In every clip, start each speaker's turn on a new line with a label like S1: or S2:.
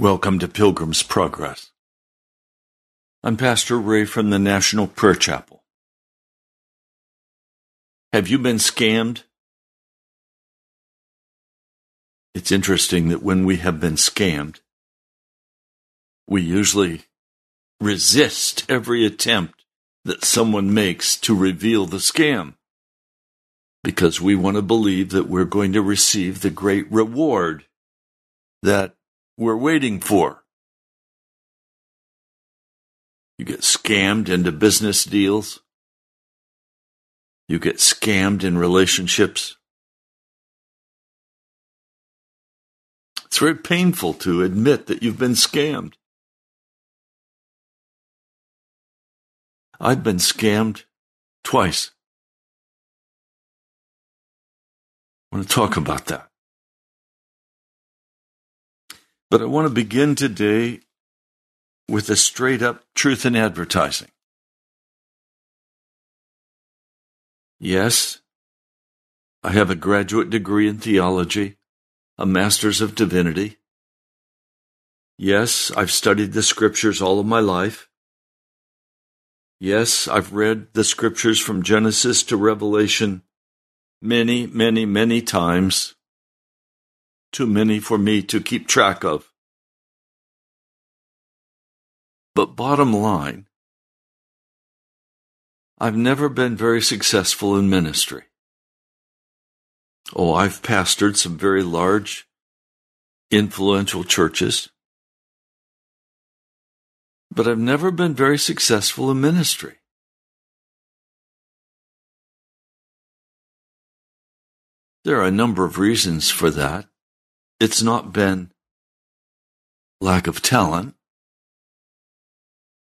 S1: Welcome to Pilgrim's Progress. I'm Pastor Ray from the National Prayer Chapel. Have you been scammed? It's interesting that when we have been scammed, we usually resist every attempt that someone makes to reveal the scam because we want to believe that we're going to receive the great reward that we're waiting for. You get scammed into business deals. You get scammed in relationships. It's very painful to admit that you've been scammed. I've been scammed twice. I want to talk about that. But I want to begin today with a straight up truth in advertising. Yes, I have a graduate degree in theology, a master's of divinity. Yes, I've studied the scriptures all of my life. Yes, I've read the scriptures from Genesis to Revelation many, many, many times too many for me to keep track of. But bottom line, I've never been very successful in ministry. Oh, I've pastored some very large, influential churches, but I've never been very successful in ministry. There are a number of reasons for that. It's not been lack of talent.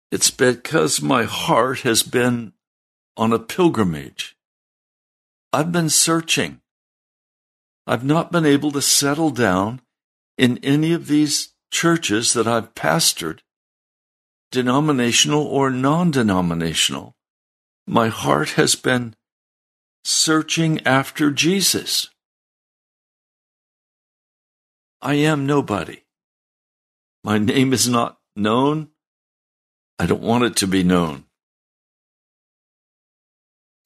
S1: It's because my heart has been on a pilgrimage. I've been searching. I've not been able to settle down in any of these churches that I've pastored, denominational or non denominational. My heart has been searching after Jesus. I am nobody. My name is not known. I don't want it to be known.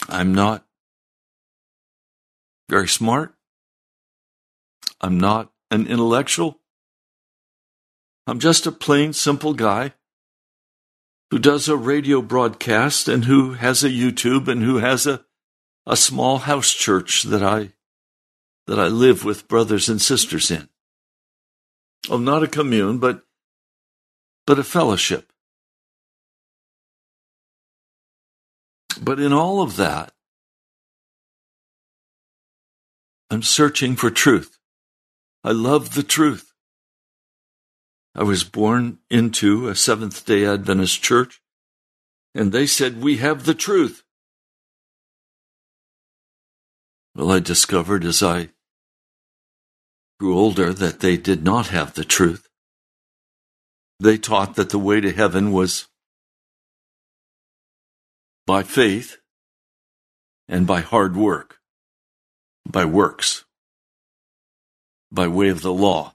S1: I'm not very smart. I'm not an intellectual. I'm just a plain, simple guy who does a radio broadcast and who has a YouTube and who has a, a small house church that I that I live with brothers and sisters in. Oh, not a commune, but but a fellowship. But in all of that, I'm searching for truth. I love the truth. I was born into a Seventh day Adventist church, and they said, We have the truth. Well, I discovered as I grew older that they did not have the truth. They taught that the way to heaven was by faith and by hard work, by works, by way of the law.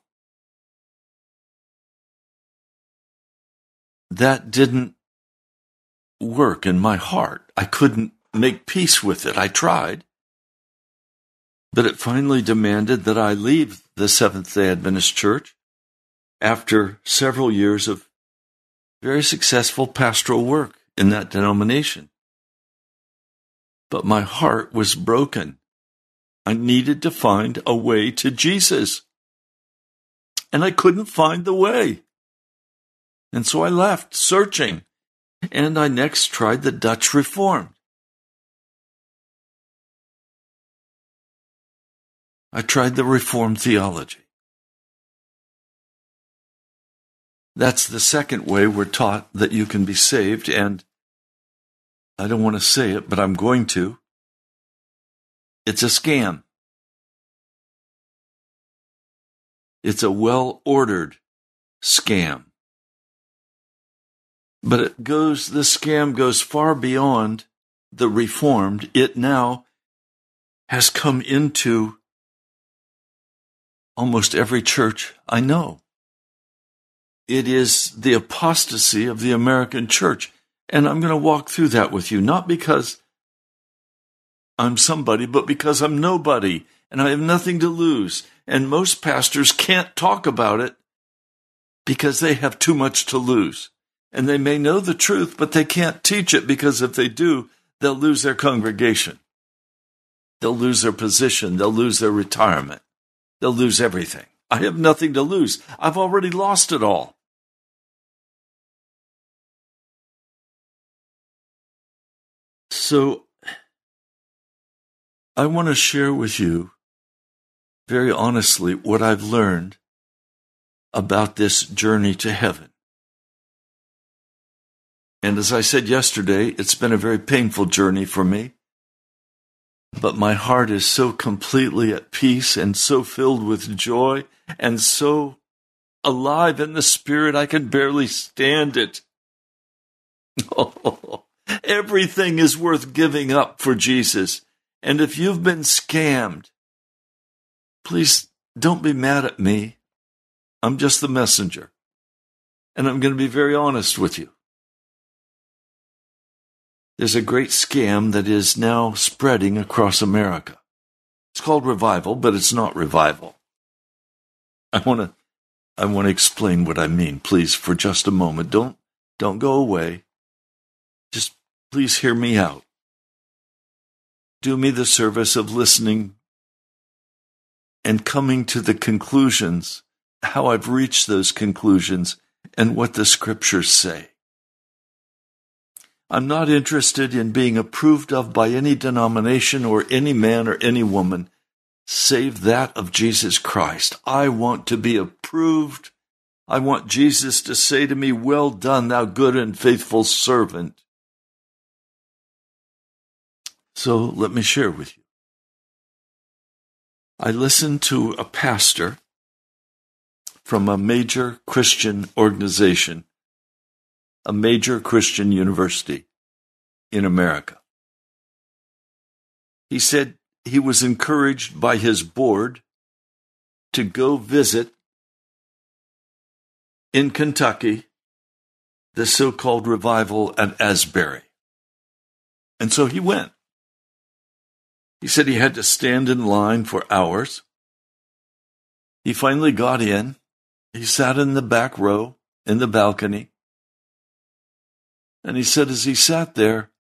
S1: That didn't work in my heart. I couldn't make peace with it. I tried. But it finally demanded that I leave the Seventh day Adventist Church after several years of very successful pastoral work in that denomination. But my heart was broken. I needed to find a way to Jesus. And I couldn't find the way. And so I left searching. And I next tried the Dutch Reformed. I tried the Reformed theology. That's the second way we're taught that you can be saved, and I don't want to say it, but I'm going to. It's a scam. It's a well ordered scam. But it goes, the scam goes far beyond the reformed. It now has come into almost every church I know. it is the apostasy of the American church. And I'm going to walk through that with you, not because I'm somebody, but because I'm nobody and I have nothing to lose. And most pastors can't talk about it because they have too much to lose. And they may know the truth, but they can't teach it because if they do, they'll lose their congregation. They'll lose their position. They'll lose their retirement. They'll lose everything. I have nothing to lose. I've already lost it all. So, I want to share with you very honestly what I've learned about this journey to heaven. And as I said yesterday, it's been a very painful journey for me. But my heart is so completely at peace and so filled with joy and so alive in the spirit, I can barely stand it. Oh, everything is worth giving up for Jesus. And if you've been scammed, please don't be mad at me. I'm just the messenger. And I'm going to be very honest with you. There's a great scam that is now spreading across America. It's called revival, but it's not revival. I want to I want to explain what I mean, please, for just a moment. Don't don't go away. Just please hear me out. Do me the service of listening and coming to the conclusions, how I've reached those conclusions, and what the scriptures say. I'm not interested in being approved of by any denomination or any man or any woman save that of Jesus Christ. I want to be approved. I want Jesus to say to me, Well done, thou good and faithful servant. So let me share with you. I listened to a pastor from a major Christian organization a major Christian university in America. He said he was encouraged by his board to go visit in Kentucky the so called revival at Asbury. And so he went. He said he had to stand in line for hours. He finally got in. He sat in the back row in the balcony. And he said, as he sat there,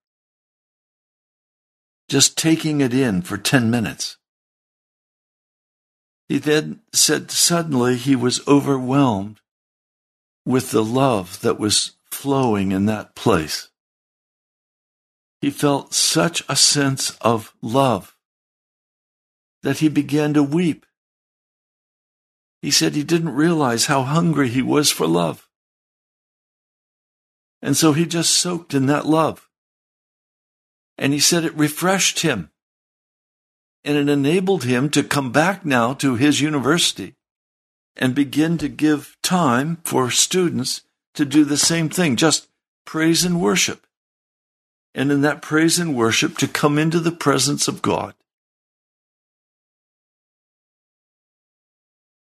S1: just taking it in for 10 minutes, he then said suddenly he was overwhelmed with the love that was flowing in that place. He felt such a sense of love that he began to weep. He said he didn't realize how hungry he was for love. And so he just soaked in that love. And he said it refreshed him. And it enabled him to come back now to his university and begin to give time for students to do the same thing, just praise and worship. And in that praise and worship, to come into the presence of God.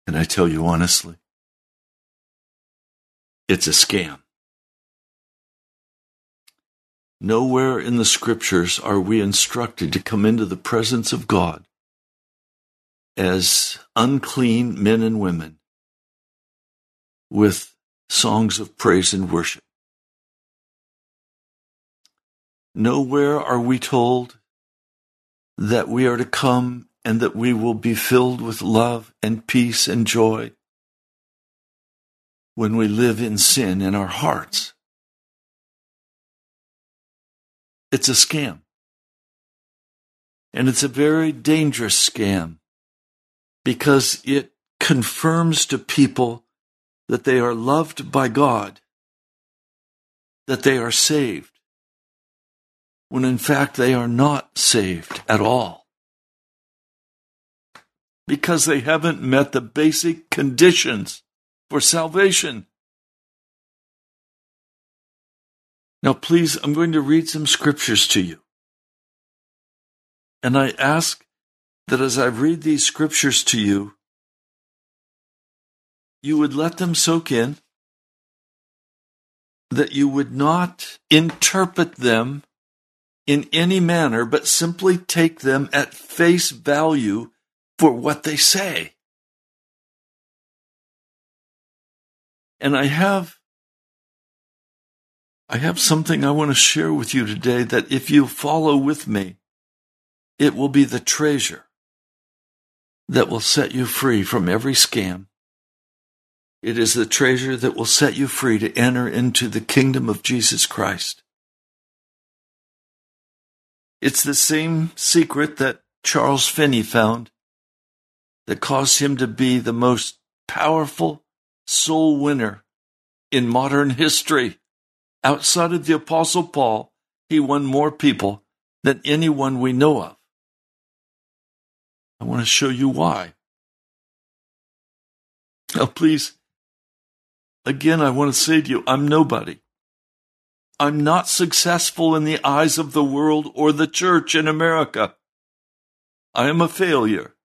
S1: And I tell you honestly, it's a scam. Nowhere in the scriptures are we instructed to come into the presence of God as unclean men and women with songs of praise and worship. Nowhere are we told that we are to come and that we will be filled with love and peace and joy when we live in sin in our hearts. It's a scam. And it's a very dangerous scam because it confirms to people that they are loved by God, that they are saved, when in fact they are not saved at all. Because they haven't met the basic conditions for salvation. Now, please, I'm going to read some scriptures to you. And I ask that as I read these scriptures to you, you would let them soak in that you would not interpret them in any manner, but simply take them at face value for what they say. And I have I have something I want to share with you today that if you follow with me, it will be the treasure that will set you free from every scam. It is the treasure that will set you free to enter into the kingdom of Jesus Christ. It's the same secret that Charles Finney found that caused him to be the most powerful soul winner in modern history. Outside of the Apostle Paul, he won more people than anyone we know of. I want to show you why. Now, please, again, I want to say to you, I'm nobody. I'm not successful in the eyes of the world or the church in America. I am a failure.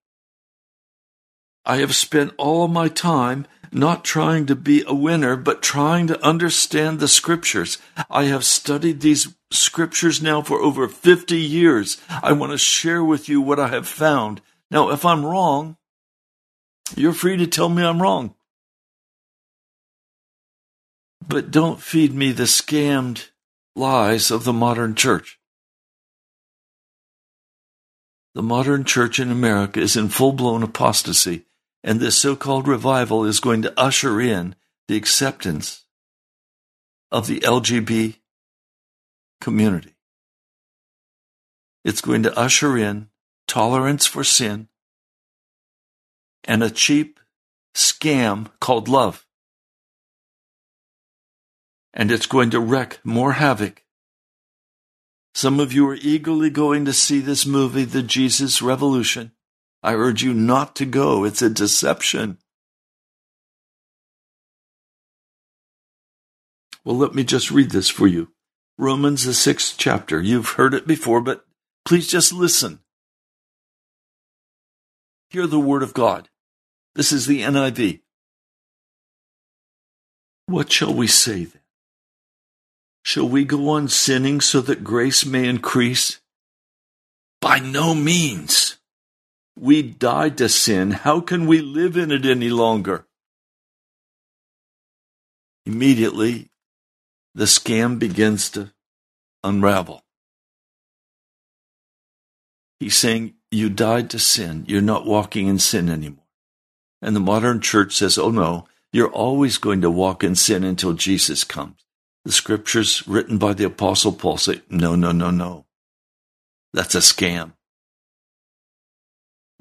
S1: I have spent all my time not trying to be a winner, but trying to understand the scriptures. I have studied these scriptures now for over 50 years. I want to share with you what I have found. Now, if I'm wrong, you're free to tell me I'm wrong. But don't feed me the scammed lies of the modern church. The modern church in America is in full blown apostasy and this so called revival is going to usher in the acceptance of the LGB community. It's going to usher in tolerance for sin and a cheap scam called love. And it's going to wreak more havoc. Some of you are eagerly going to see this movie, The Jesus Revolution. I urge you not to go. It's a deception. Well, let me just read this for you. Romans, the sixth chapter. You've heard it before, but please just listen. Hear the word of God. This is the NIV. What shall we say then? Shall we go on sinning so that grace may increase? By no means. We died to sin. How can we live in it any longer? Immediately, the scam begins to unravel. He's saying, You died to sin. You're not walking in sin anymore. And the modern church says, Oh no, you're always going to walk in sin until Jesus comes. The scriptures written by the Apostle Paul say, No, no, no, no. That's a scam.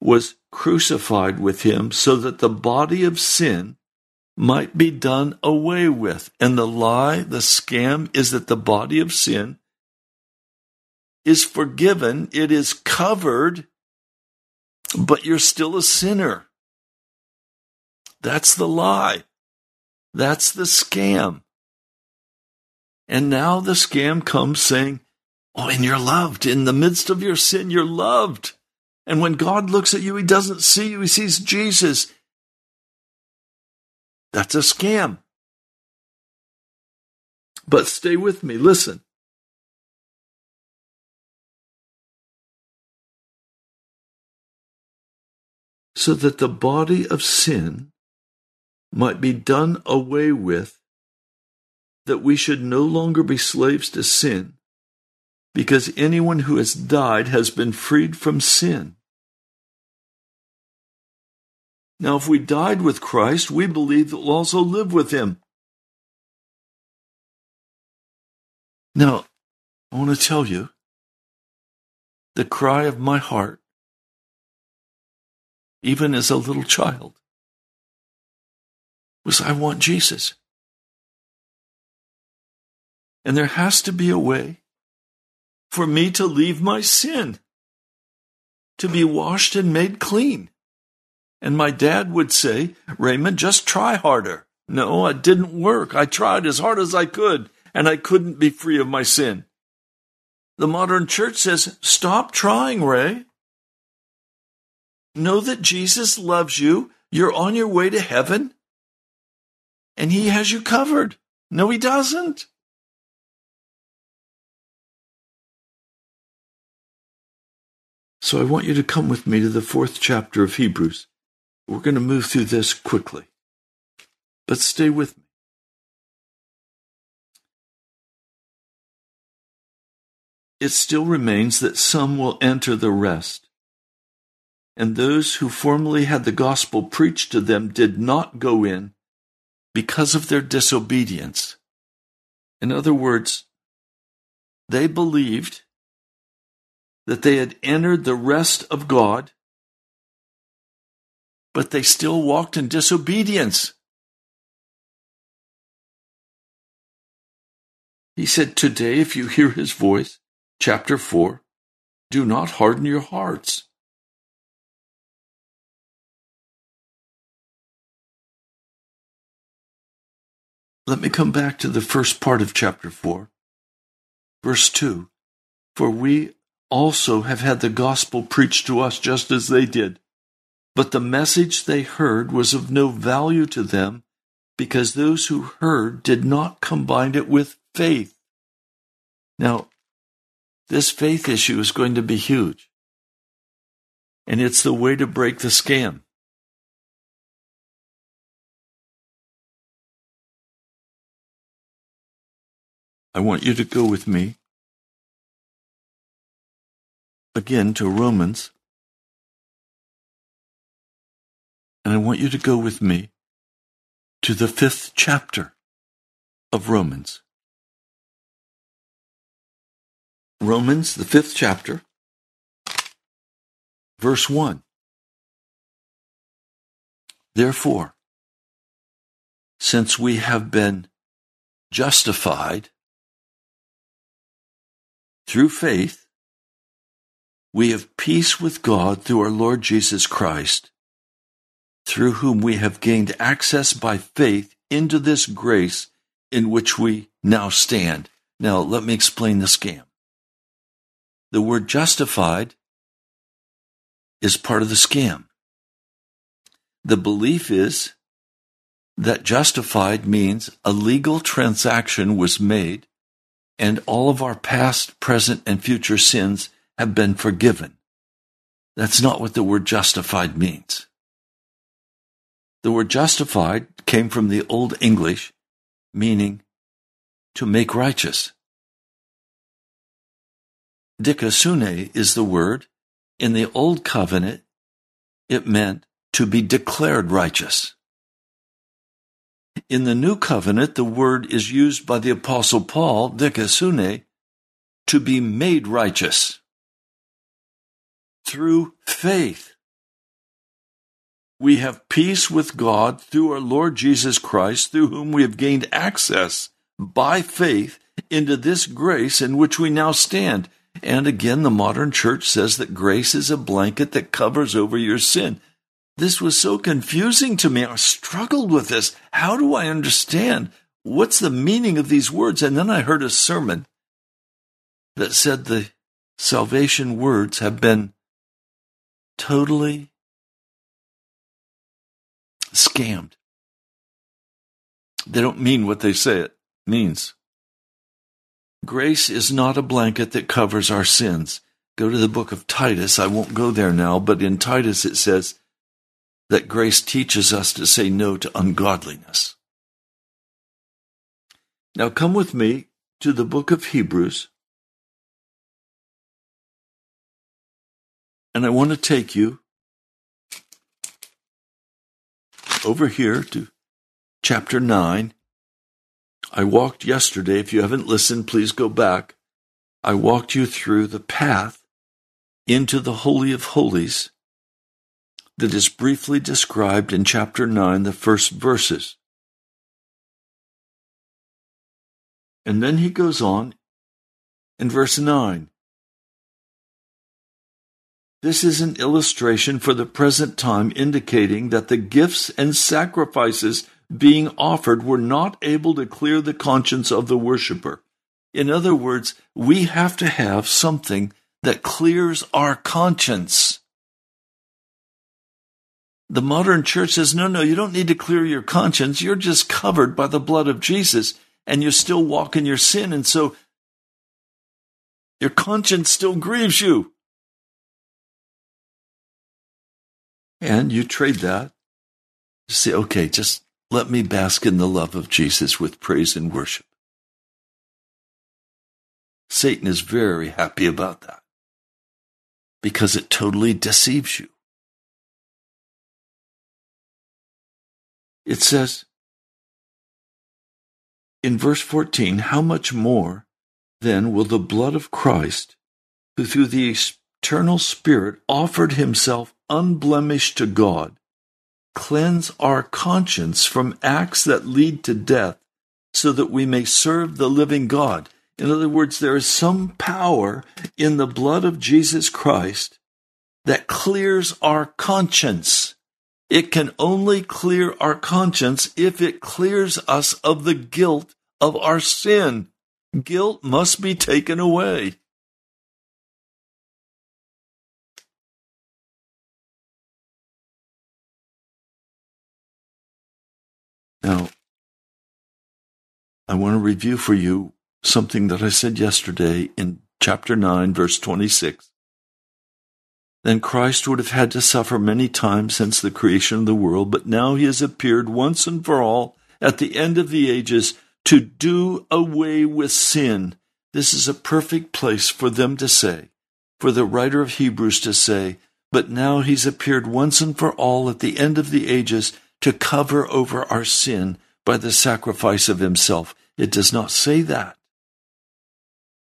S1: was crucified with him so that the body of sin might be done away with. And the lie, the scam, is that the body of sin is forgiven, it is covered, but you're still a sinner. That's the lie. That's the scam. And now the scam comes saying, Oh, and you're loved. In the midst of your sin, you're loved. And when God looks at you, he doesn't see you, he sees Jesus. That's a scam. But stay with me, listen. So that the body of sin might be done away with, that we should no longer be slaves to sin, because anyone who has died has been freed from sin. Now, if we died with Christ, we believe that we'll also live with him. Now, I want to tell you the cry of my heart, even as a little child, was I want Jesus. And there has to be a way for me to leave my sin, to be washed and made clean. And my dad would say, Raymond, just try harder. No, it didn't work. I tried as hard as I could, and I couldn't be free of my sin. The modern church says, stop trying, Ray. Know that Jesus loves you. You're on your way to heaven, and he has you covered. No, he doesn't. So I want you to come with me to the fourth chapter of Hebrews. We're going to move through this quickly, but stay with me. It still remains that some will enter the rest. And those who formerly had the gospel preached to them did not go in because of their disobedience. In other words, they believed that they had entered the rest of God but they still walked in disobedience. He said, Today, if you hear his voice, chapter 4, do not harden your hearts. Let me come back to the first part of chapter 4, verse 2. For we also have had the gospel preached to us just as they did. But the message they heard was of no value to them because those who heard did not combine it with faith. Now, this faith issue is going to be huge. And it's the way to break the scam. I want you to go with me again to Romans And I want you to go with me to the fifth chapter of Romans. Romans, the fifth chapter, verse 1. Therefore, since we have been justified through faith, we have peace with God through our Lord Jesus Christ through whom we have gained access by faith into this grace in which we now stand. Now, let me explain the scam. The word justified is part of the scam. The belief is that justified means a legal transaction was made and all of our past, present, and future sins have been forgiven. That's not what the word justified means. The word justified came from the Old English, meaning to make righteous. Dikasune is the word. In the Old Covenant, it meant to be declared righteous. In the New Covenant, the word is used by the Apostle Paul, dikasune, to be made righteous through faith. We have peace with God through our Lord Jesus Christ, through whom we have gained access by faith into this grace in which we now stand. And again, the modern church says that grace is a blanket that covers over your sin. This was so confusing to me. I struggled with this. How do I understand? What's the meaning of these words? And then I heard a sermon that said the salvation words have been totally scammed. They don't mean what they say it means. Grace is not a blanket that covers our sins. Go to the book of Titus. I won't go there now, but in Titus it says that grace teaches us to say no to ungodliness. Now come with me to the book of Hebrews. And I want to take you over here to chapter 9. I walked yesterday. If you haven't listened, please go back. I walked you through the path into the Holy of Holies that is briefly described in chapter 9, the first verses. And then he goes on in verse 9. This is an illustration for the present time indicating that the gifts and sacrifices being offered were not able to clear the conscience of the worshiper. In other words, we have to have something that clears our conscience. The modern church says, no, no, you don't need to clear your conscience. You're just covered by the blood of Jesus and you still walk in your sin. And so your conscience still grieves you. And you trade that. You say, okay, just let me bask in the love of Jesus with praise and worship. Satan is very happy about that because it totally deceives you. It says in verse 14, How much more then will the blood of Christ, who through the eternal Spirit offered himself unblemished to God, cleanse our conscience from acts that lead to death, so that we may serve the living God. In other words, there is some power in the blood of Jesus Christ that clears our conscience. It can only clear our conscience if it clears us of the guilt of our sin. Guilt must be taken away. I want to review for you something that I said yesterday in chapter 9, verse 26. Then Christ would have had to suffer many times since the creation of the world, but now he has appeared once and for all at the end of the ages to do away with sin. This is a perfect place for them to say, for the writer of Hebrews to say, but now he's appeared once and for all at the end of the ages to cover over our sin by the sacrifice of himself. It does not say that.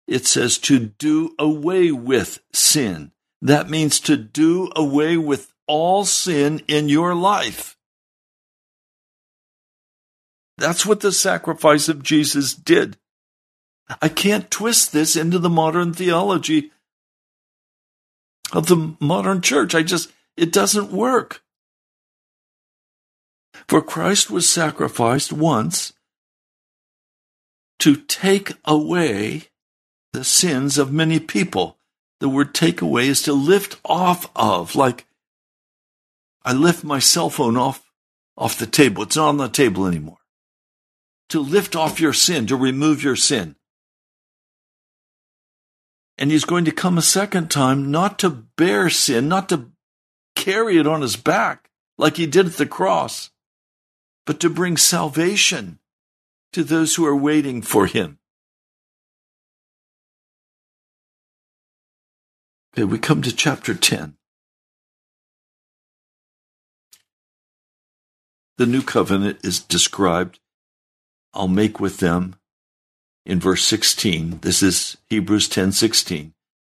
S1: It says to do away with sin. That means to do away with all sin in your life. That's what the sacrifice of Jesus did. I can't twist this into the modern theology of the modern church. I just, it doesn't work. For Christ was sacrificed once to take away the sins of many people. The word take away is to lift off of, like I lift my cell phone off, off the table. It's not on the table anymore. To lift off your sin, to remove your sin. And he's going to come a second time, not to bear sin, not to carry it on his back like he did at the cross, but to bring salvation to those who are waiting for him. Okay, we come to chapter 10. The new covenant is described. I'll make with them in verse 16. This is Hebrews 10:16.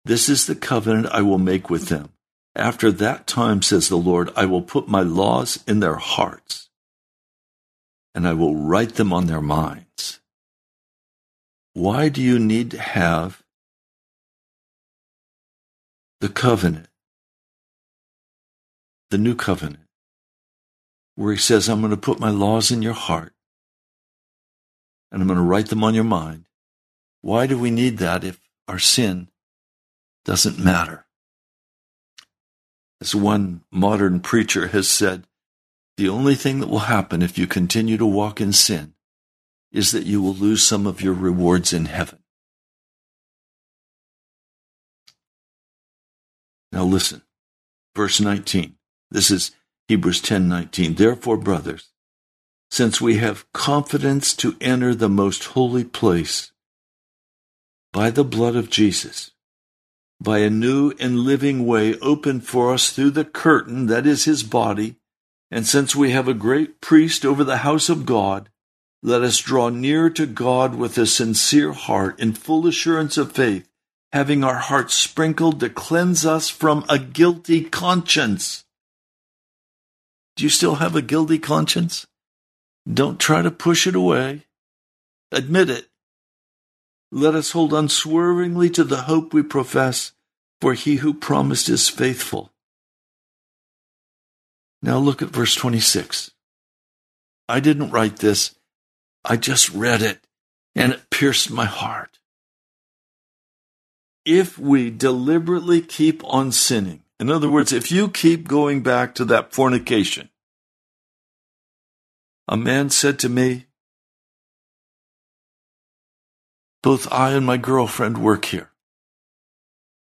S1: This is the covenant I will make with them. After that time says the Lord, I will put my laws in their hearts and I will write them on their minds. Why do you need to have the covenant, the new covenant, where he says, I'm going to put my laws in your heart and I'm going to write them on your mind? Why do we need that if our sin doesn't matter? As one modern preacher has said, the only thing that will happen if you continue to walk in sin is that you will lose some of your rewards in heaven. Now listen, verse 19. This is Hebrews 10:19. Therefore, brothers, since we have confidence to enter the most holy place by the blood of Jesus, by a new and living way opened for us through the curtain that is his body, and since we have a great priest over the house of God, let us draw near to God with a sincere heart in full assurance of faith, having our hearts sprinkled to cleanse us from a guilty conscience. Do you still have a guilty conscience? Don't try to push it away. Admit it. Let us hold unswervingly to the hope we profess, for he who promised is faithful. Now look at verse 26. I didn't write this. I just read it, and it pierced my heart. If we deliberately keep on sinning, in other words, if you keep going back to that fornication, a man said to me, Both I and my girlfriend work here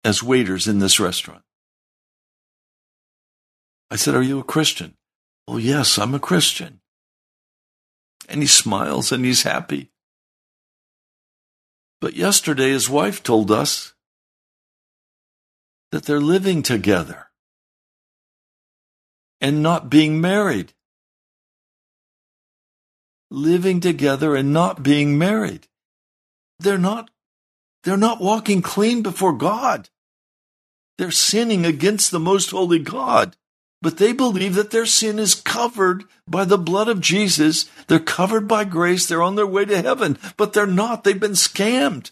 S1: as waiters in this restaurant. I said, Are you a Christian? Oh, yes, I'm a Christian. And he smiles and he's happy. But yesterday his wife told us that they're living together and not being married. Living together and not being married. They're not, they're not walking clean before God. They're sinning against the most holy God. But they believe that their sin is covered by the blood of Jesus. They're covered by grace. They're on their way to heaven, but they're not. They've been scammed.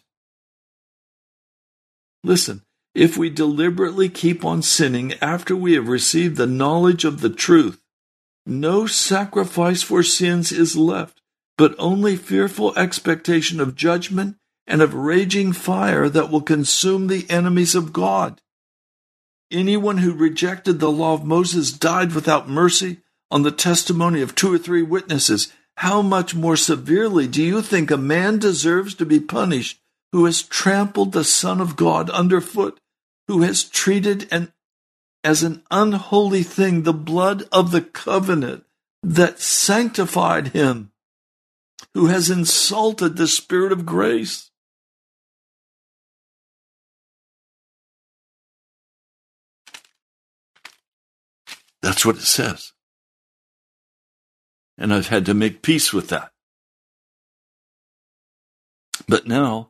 S1: Listen, if we deliberately keep on sinning after we have received the knowledge of the truth, no sacrifice for sins is left, but only fearful expectation of judgment and of raging fire that will consume the enemies of God. Anyone who rejected the law of Moses died without mercy on the testimony of two or three witnesses. How much more severely do you think a man deserves to be punished who has trampled the Son of God underfoot, who has treated an, as an unholy thing the blood of the covenant that sanctified him, who has insulted the Spirit of grace? That's what it says. And I've had to make peace with that. But now,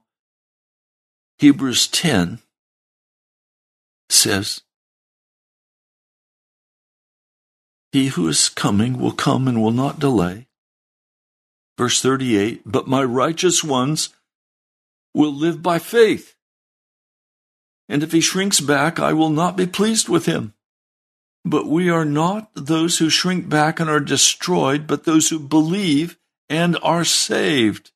S1: Hebrews 10 says, He who is coming will come and will not delay. Verse 38 But my righteous ones will live by faith. And if he shrinks back, I will not be pleased with him. But we are not those who shrink back and are destroyed, but those who believe and are saved.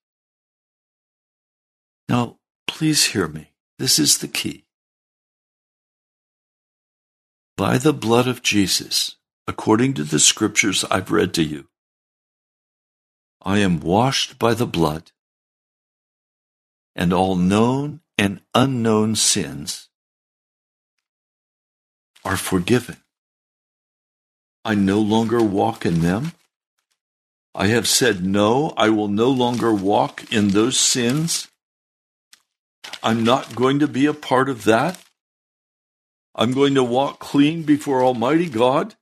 S1: Now, please hear me. This is the key. By the blood of Jesus, according to the scriptures I've read to you, I am washed by the blood, and all known and unknown sins are forgiven. I no longer walk in them. I have said, No, I will no longer walk in those sins. I'm not going to be a part of that. I'm going to walk clean before Almighty God.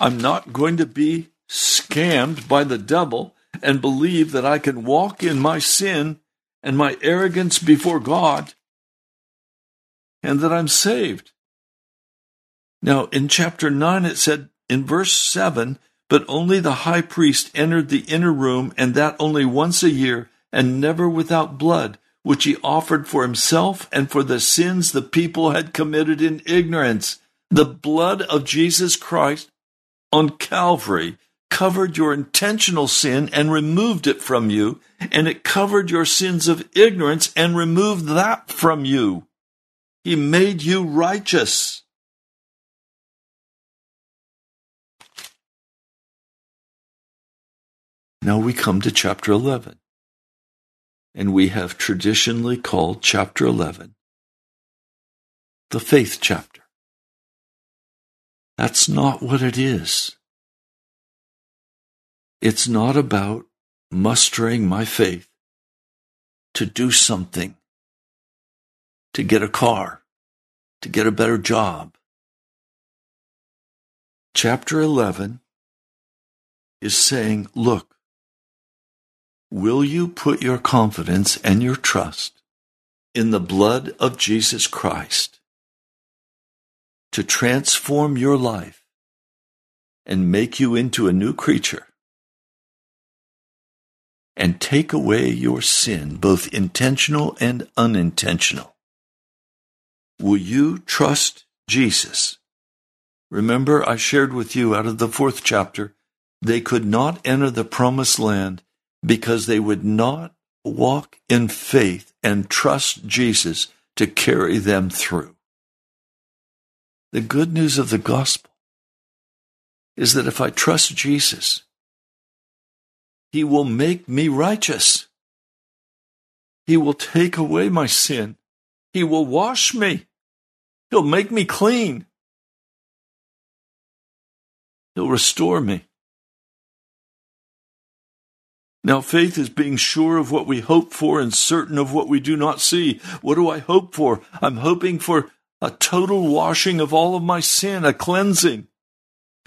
S1: I'm not going to be scammed by the devil and believe that I can walk in my sin and my arrogance before God and that I'm saved. Now, in chapter 9, it said in verse 7 But only the high priest entered the inner room, and that only once a year, and never without blood, which he offered for himself and for the sins the people had committed in ignorance. The blood of Jesus Christ on Calvary covered your intentional sin and removed it from you, and it covered your sins of ignorance and removed that from you. He made you righteous. Now we come to chapter 11. And we have traditionally called chapter 11 the faith chapter. That's not what it is. It's not about mustering my faith to do something, to get a car, to get a better job. Chapter 11 is saying, look, Will you put your confidence and your trust in the blood of Jesus Christ to transform your life and make you into a new creature? and take away your sin, both intentional and unintentional. Will you trust Jesus? Remember, I shared with you out of the fourth chapter, they could not enter the promised land because they would not walk in faith and trust Jesus to carry them through. The good news of the gospel is that if I trust Jesus, He will make me righteous. He will take away my sin. He will wash me. He'll make me clean. He'll restore me. Now, faith is being sure of what we hope for and certain of what we do not see. What do I hope for? I'm hoping for a total washing of all of my sin, a cleansing.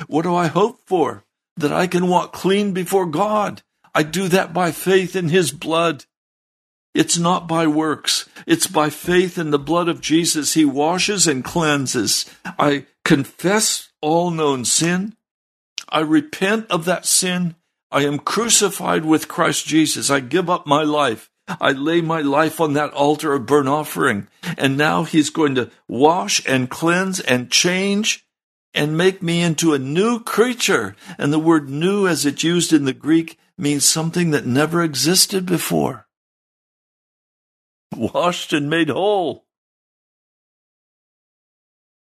S1: What do I hope for? That I can walk clean before God. I do that by faith in His blood. It's not by works. It's by faith in the blood of Jesus. He washes and cleanses. I confess all known sin. I repent of that sin. I am crucified with Christ Jesus. I give up my life. I lay my life on that altar of burnt offering. And now he's going to wash and cleanse and change and make me into a new creature. And the word new, as it's used in the Greek, means something that never existed before. Washed and made whole.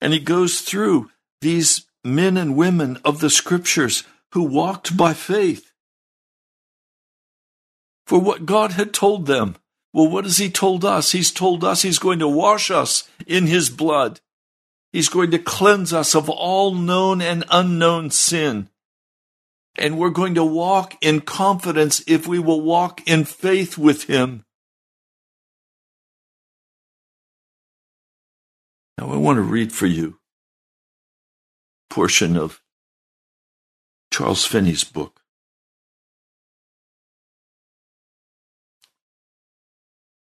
S1: And he goes through these men and women of the scriptures who walked by faith for what God had told them. Well, what has He told us? He's told us He's going to wash us in His blood. He's going to cleanse us of all known and unknown sin. And we're going to walk in confidence if we will walk in faith with Him. Now, I want to read for you a portion of Charles Finney's book.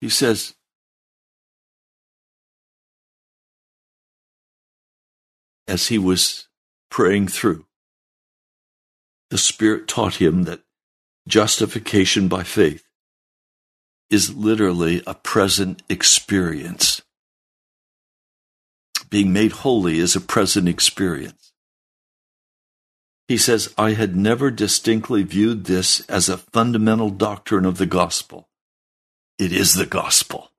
S1: He says, as he was praying through, the Spirit taught him that justification by faith is literally a present experience. Being made holy is a present experience. He says, I had never distinctly viewed this as a fundamental doctrine of the gospel. It is the gospel.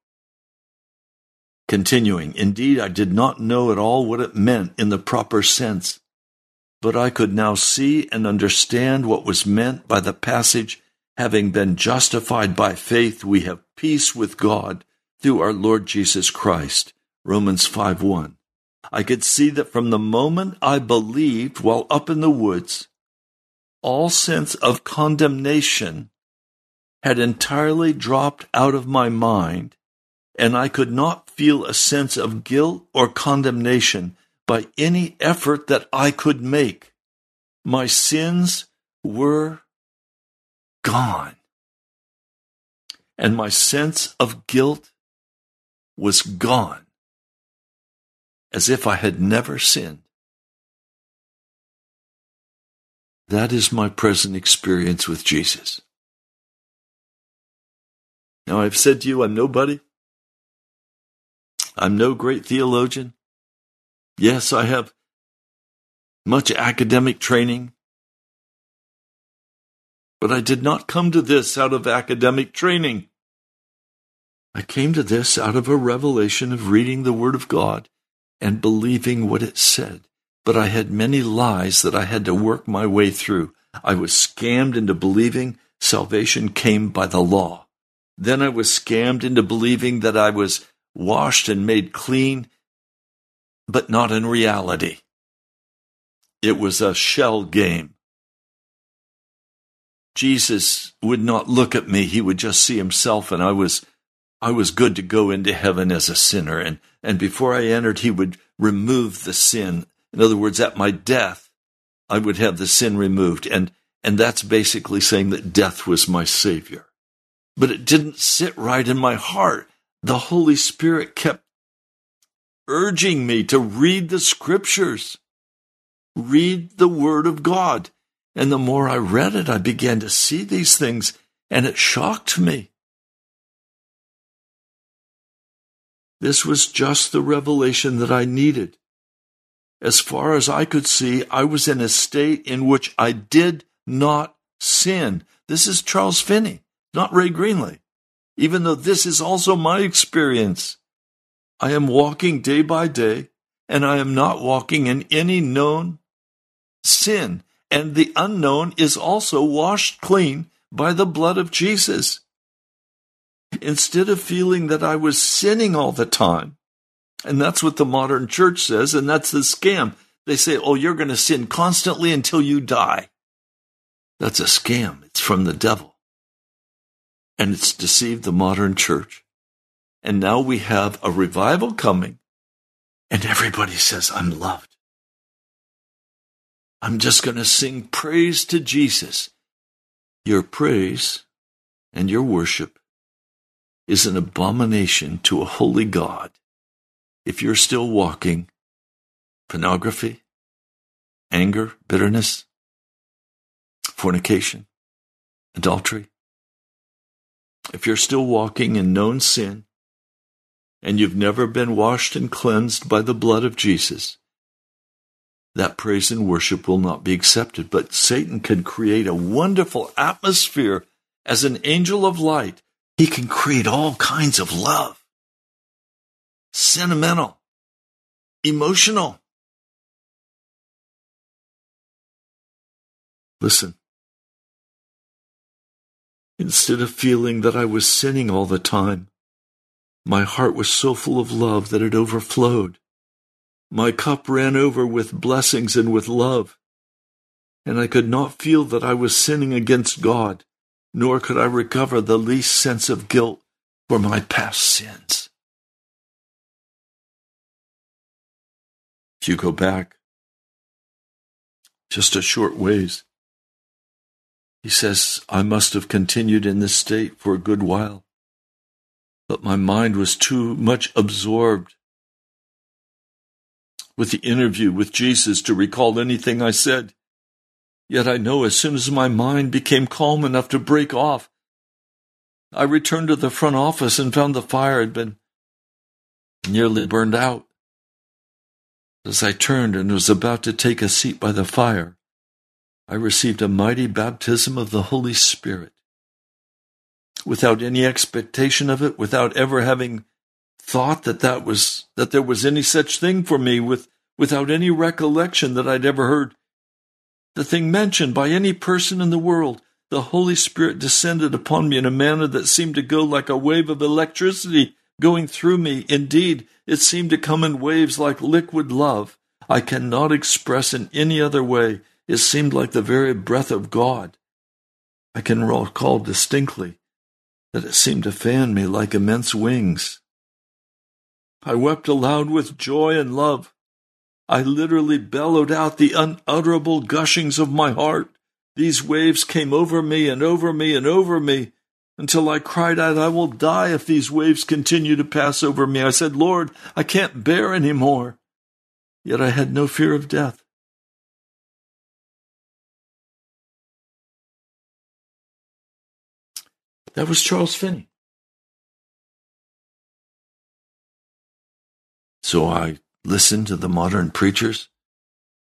S1: Continuing, indeed, I did not know at all what it meant in the proper sense, but I could now see and understand what was meant by the passage having been justified by faith, we have peace with God through our Lord Jesus Christ. Romans 5 1. I could see that from the moment I believed while up in the woods, all sense of condemnation had entirely dropped out of my mind, and I could not feel a sense of guilt or condemnation by any effort that I could make. My sins were gone. And my sense of guilt was gone, as if I had never sinned. That is my present experience with Jesus. Now, I've said to you, I'm nobody. I'm no great theologian. Yes, I have much academic training. But I did not come to this out of academic training. I came to this out of a revelation of reading the Word of God and believing what it said. But I had many lies that I had to work my way through. I was scammed into believing salvation came by the law. Then I was scammed into believing that I was washed and made clean, but not in reality. It was a shell game. Jesus would not look at me. He would just see himself and I was, I was good to go into heaven as a sinner. And, and before I entered, he would remove the sin. In other words, at my death, I would have the sin removed. And, and that's basically saying that death was my savior but it didn't sit right in my heart. The Holy Spirit kept urging me to read the scriptures, read the Word of God. And the more I read it, I began to see these things and it shocked me. This was just the revelation that I needed. As far as I could see, I was in a state in which I did not sin. This is Charles Finney, not Ray Greenley, even though this is also my experience. I am walking day by day, and I am not walking in any known sin, and the unknown is also washed clean by the blood of Jesus. Instead of feeling that I was sinning all the time, and that's what the modern church says, and that's the scam. They say, oh, you're going to sin constantly until you die. That's a scam. It's from the devil. And it's deceived the modern church. And now we have a revival coming, and everybody says, I'm loved. I'm just going to sing praise to Jesus. Your praise and your worship is an abomination to a holy God if you're still walking pornography, anger, bitterness, fornication, adultery, if you're still walking in known sin and you've never been washed and cleansed by the blood of Jesus, that praise and worship will not be accepted. But Satan can create a wonderful atmosphere as an angel of light. He can create all kinds of love, sentimental, emotional. Listen. Instead of feeling that I was sinning all the time, my heart was so full of love that it overflowed. My cup ran over with blessings and with love, and I could not feel that I was sinning against God, nor could I recover the least sense of guilt for my past sins. If you go back just a short ways, he says, I must have continued in this state for a good while, but my mind was too much absorbed with the interview with Jesus to recall anything I said. Yet I know as soon as my mind became calm enough to break off, I returned to the front office and found the fire had been nearly burned out. As I turned and was about to take a seat by the fire, I received a mighty baptism of the Holy Spirit. Without any expectation of it, without ever having thought that that was that there was any such thing for me with without any recollection that I'd ever heard the thing mentioned by any person in the world. The Holy Spirit descended upon me in a manner that seemed to go like a wave of electricity going through me. Indeed, it seemed to come in waves like liquid love. I cannot express in any other way. It seemed like the very breath of God. I can recall distinctly that it seemed to fan me like immense wings. I wept aloud with joy and love. I literally bellowed out the unutterable gushings of my heart. These waves came over me and over me and over me until I cried out, I will die if these waves continue to pass over me. I said, Lord, I can't bear any more. Yet I had no fear of death. That was Charles Finney. So I listen to the modern preachers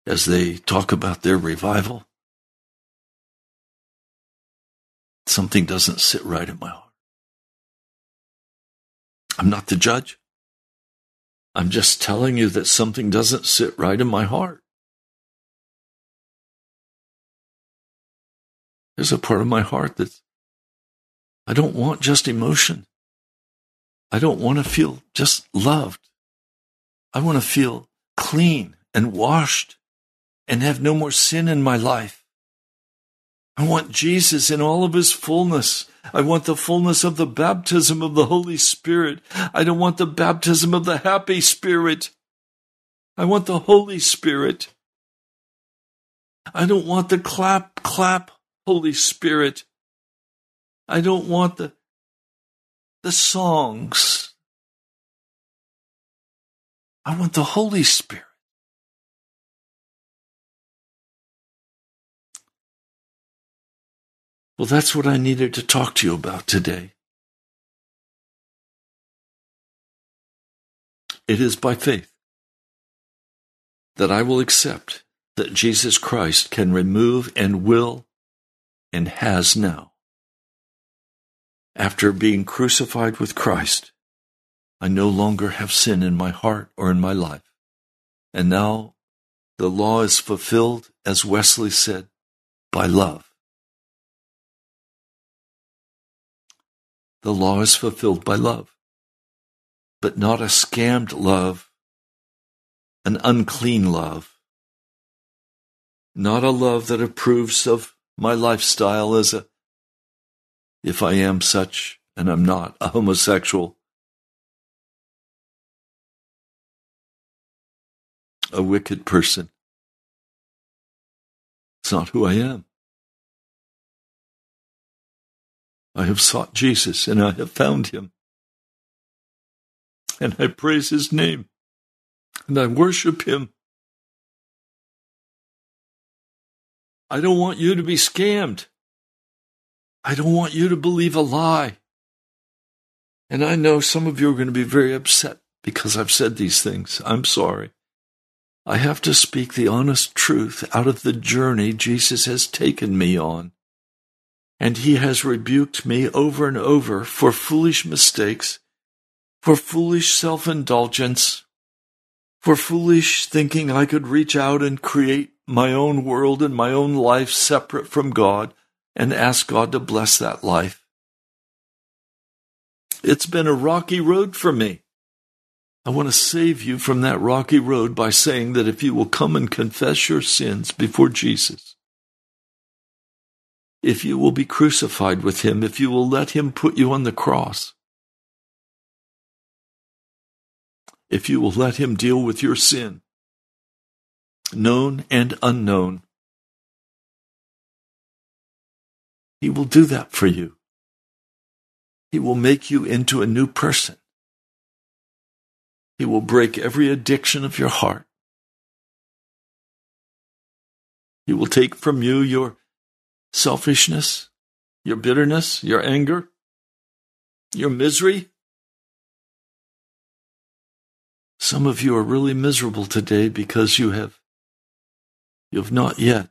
S1: as they talk about their revival. Something doesn't sit right in my heart. I'm not the judge. I'm just telling you that something doesn't sit right in my heart. There's a part of my heart that I don't want just emotion. I don't want to feel just loved. I want to feel clean and washed and have no more sin in my life. I want Jesus in all of his fullness. I want the fullness of the baptism of the Holy Spirit. I don't want the baptism of the happy Spirit. I want the Holy Spirit. I don't want the clap, clap, Holy Spirit. I don't want the, the songs I want the Holy Spirit. Well, that's what I needed to talk to you about today. It is by faith that I will accept that Jesus Christ can remove and will and has now. After being crucified with Christ, I no longer have sin in my heart or in my life. And now the law is fulfilled, as Wesley said, by love. The law is fulfilled by love, but not a scammed love, an unclean love, not a love that approves of my lifestyle as a, if I am such, and I'm not, a homosexual, a wicked person. It's not who I am. I have sought Jesus and I have found him. And I praise his name and I worship him. I don't want you to be scammed. I don't want you to believe a lie. And I know some of you are going to be very upset because I've said these things. I'm sorry. I have to speak the honest truth out of the journey Jesus has taken me on. And he has rebuked me over and over for foolish mistakes, for foolish self indulgence, for foolish thinking I could reach out and create my own world and my own life separate from God and ask God to bless that life. It's been a rocky road for me. I want to save you from that rocky road by saying that if you will come and confess your sins before Jesus, if you will be crucified with him, if you will let him put you on the cross, if you will let him deal with your sin, known and unknown, he will do that for you. He will make you into a new person. He will break every addiction of your heart. He will take from you your selfishness, your bitterness, your anger, your misery. Some of you are really miserable today because you have you have not yet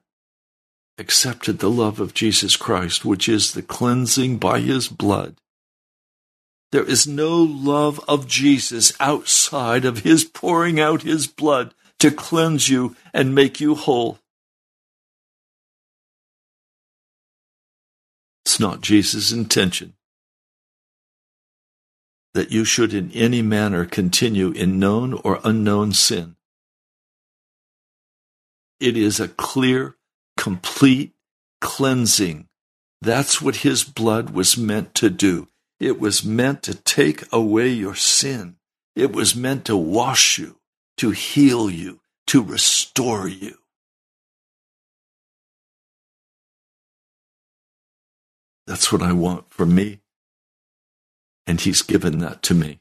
S1: accepted the love of Jesus Christ, which is the cleansing by his blood there is no love of Jesus outside of his pouring out his blood to cleanse you and make you whole. It's not Jesus' intention that you should in any manner continue in known or unknown sin. It is a clear, complete cleansing. That's what his blood was meant to do. It was meant to take away your sin. It was meant to wash you, to heal you, to restore you. That's what I want for me. And He's given that to me.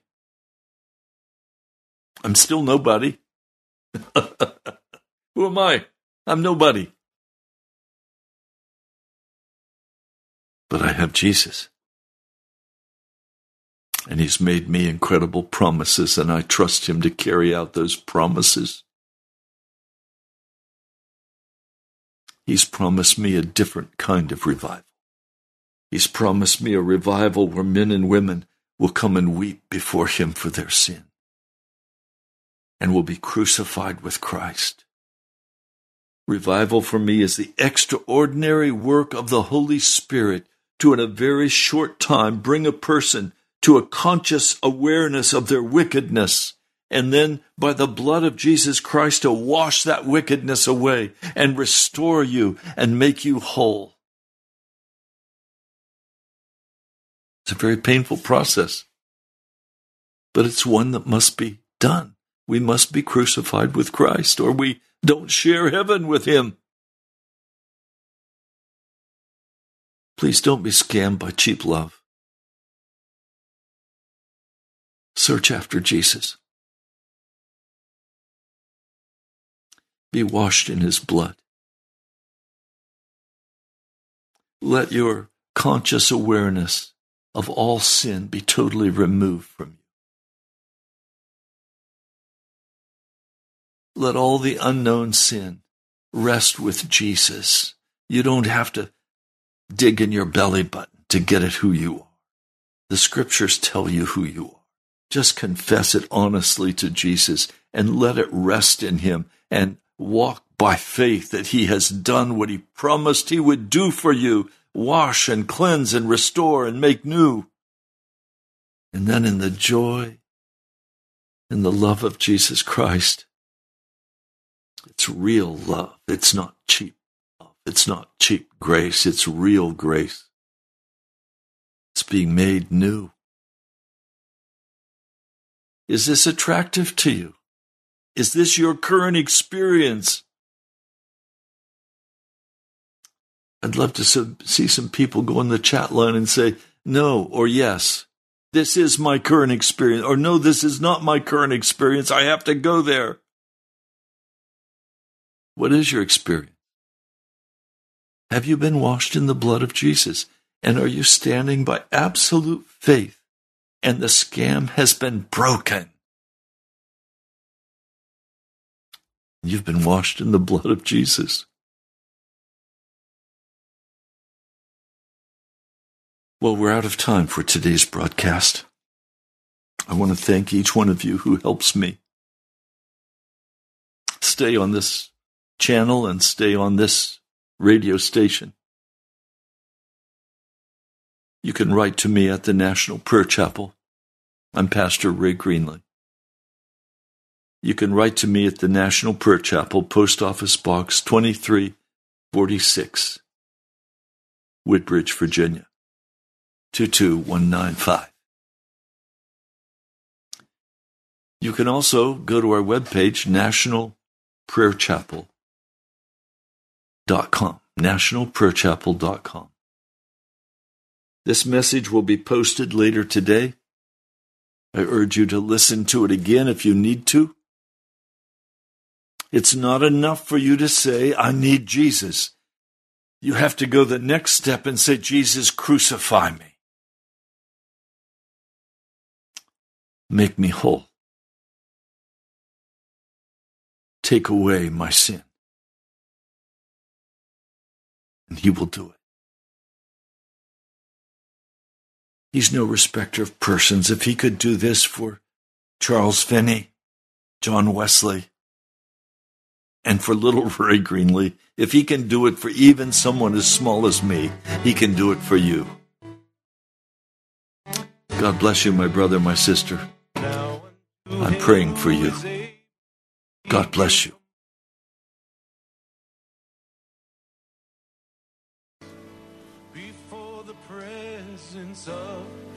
S1: I'm still nobody. Who am I? I'm nobody. But I have Jesus. And He's made me incredible promises, and I trust Him to carry out those promises. He's promised me a different kind of revival. He's promised me a revival where men and women will come and weep before Him for their sin and will be crucified with Christ. Revival for me is the extraordinary work of the Holy Spirit to, in a very short time, bring a person to a conscious awareness of their wickedness, and then by the blood of Jesus Christ to wash that wickedness away and restore you and make you whole. It's a very painful process, but it's one that must be done. We must be crucified with Christ, or we don't share heaven with Him. Please don't be scammed by cheap love. Search after Jesus. Be washed in his blood. Let your conscious awareness of all sin be totally removed from you. Let all the unknown sin rest with Jesus. You don't have to dig in your belly button to get at who you are. The scriptures tell you who you are. Just confess it honestly to Jesus and let it rest in Him and walk by faith that He has done what He promised He would do for you wash and cleanse and restore and make new. And then in the joy and the love of Jesus Christ, it's real love. It's not cheap. It's not cheap grace. It's real grace. It's being made new. Is this attractive to you? Is this your current experience? I'd love to see some people go in the chat line and say no or yes. This is my current experience, or no, this is not my current experience. I have to go there. What is your experience? Have you been washed in the blood of Jesus? And are you standing by absolute faith and the scam has been broken? You've been washed in the blood of Jesus. Well, we're out of time for today's broadcast. I want to thank each one of you who helps me stay on this channel and stay on this radio station. You can write to me at the National Prayer Chapel. I'm Pastor Ray Greenley. You can write to me at the National Prayer Chapel, Post Office Box 2346, Woodbridge, Virginia. 22195. You can also go to our webpage, nationalprayerchapel.com. Nationalprayerchapel.com. This message will be posted later today. I urge you to listen to it again if you need to. It's not enough for you to say, I need Jesus. You have to go the next step and say, Jesus, crucify me. Make me whole. Take away my sin. And he will do it. He's no respecter of persons. If he could do this for Charles Finney, John Wesley, and for little Ray Greenley, if he can do it for even someone as small as me, he can do it for you. God bless you, my brother, my sister. I'm praying for you. God bless you.